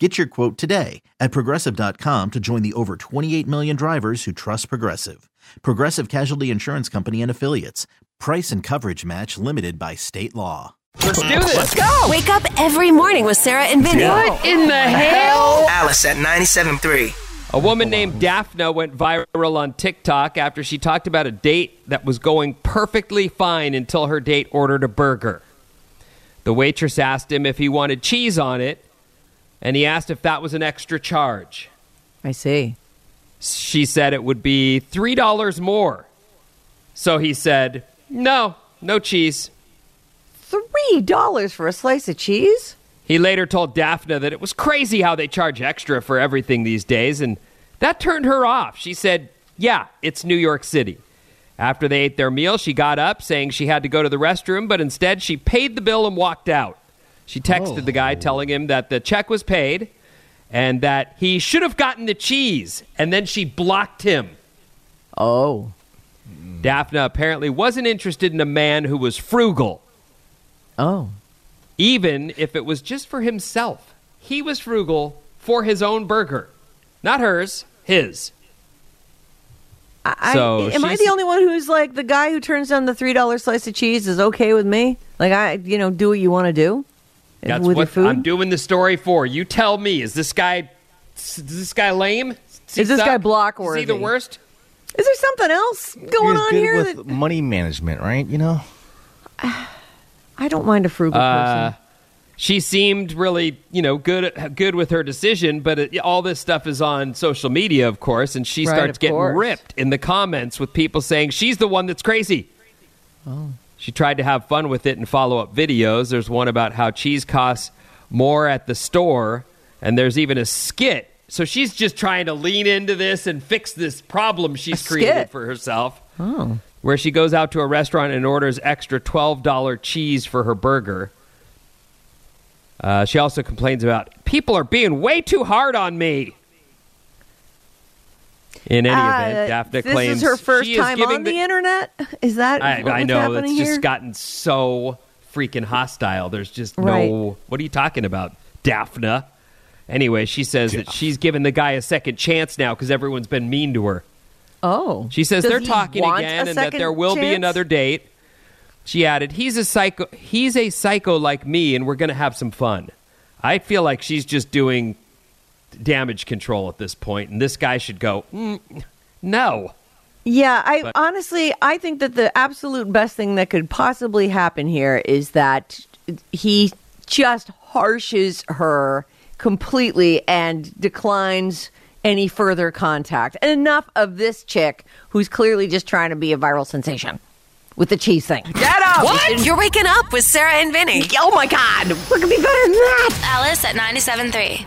Get your quote today at progressive.com to join the over 28 million drivers who trust Progressive. Progressive Casualty Insurance Company and Affiliates. Price and coverage match limited by state law. Let's do this. Let's go. Wake up every morning with Sarah and Vinny. What in the hell? Alice at 97.3. A woman named Daphne went viral on TikTok after she talked about a date that was going perfectly fine until her date ordered a burger. The waitress asked him if he wanted cheese on it, and he asked if that was an extra charge. I see. She said it would be $3 more. So he said, no, no cheese. Three dollars for a slice of cheese? He later told Daphne that it was crazy how they charge extra for everything these days, and that turned her off. She said, Yeah, it's New York City. After they ate their meal, she got up saying she had to go to the restroom, but instead she paid the bill and walked out. She texted oh. the guy oh. telling him that the check was paid and that he should have gotten the cheese, and then she blocked him. Oh. Daphne apparently wasn't interested in a man who was frugal. Oh. Even if it was just for himself. He was frugal for his own burger. Not hers, his. I, so am I the only one who's like the guy who turns down the three dollar slice of cheese is okay with me? Like I, you know, do what you want to do. That's with what I'm doing the story for. You tell me. Is this guy? Is this guy lame? Is, is this guy block worthy? Is he the worst? Is there something else going on here? With that... money management, right? You know. I don't mind a frugal uh, person. She seemed really, you know, good good with her decision, but it, all this stuff is on social media, of course, and she right, starts getting course. ripped in the comments with people saying she's the one that's crazy. Oh. She tried to have fun with it in follow up videos. There's one about how cheese costs more at the store, and there's even a skit. So she's just trying to lean into this and fix this problem she's created for herself. Oh where she goes out to a restaurant and orders extra $12 cheese for her burger. Uh, she also complains about people are being way too hard on me. In any uh, event, Daphne this claims this is her first time on the, the, internet. Is that I, I know it's here? just gotten so freaking hostile. There's just right. no. What are you talking about, Daphne? Anyway, she says that she's given the guy a second chance now because everyone's been mean to her. Oh. She says Does they're talking again and that there will chance? be another date. She added, "He's a psycho he's a psycho like me and we're going to have some fun." I feel like she's just doing damage control at this point and this guy should go, mm, "No." Yeah, I But- honestly I think that the absolute best thing that could possibly happen here is that he just harshes her completely and declines any further contact. And enough of this chick who's clearly just trying to be a viral sensation with the cheese thing. Get up! What? You're waking up with Sarah and Vinny. Oh my God, what could be better than that? Alice at 97.3.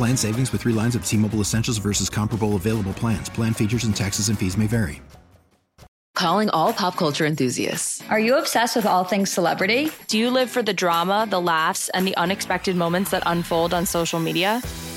Plan savings with 3 lines of T-Mobile Essentials versus comparable available plans. Plan features and taxes and fees may vary. Calling all pop culture enthusiasts. Are you obsessed with all things celebrity? Do you live for the drama, the laughs, and the unexpected moments that unfold on social media?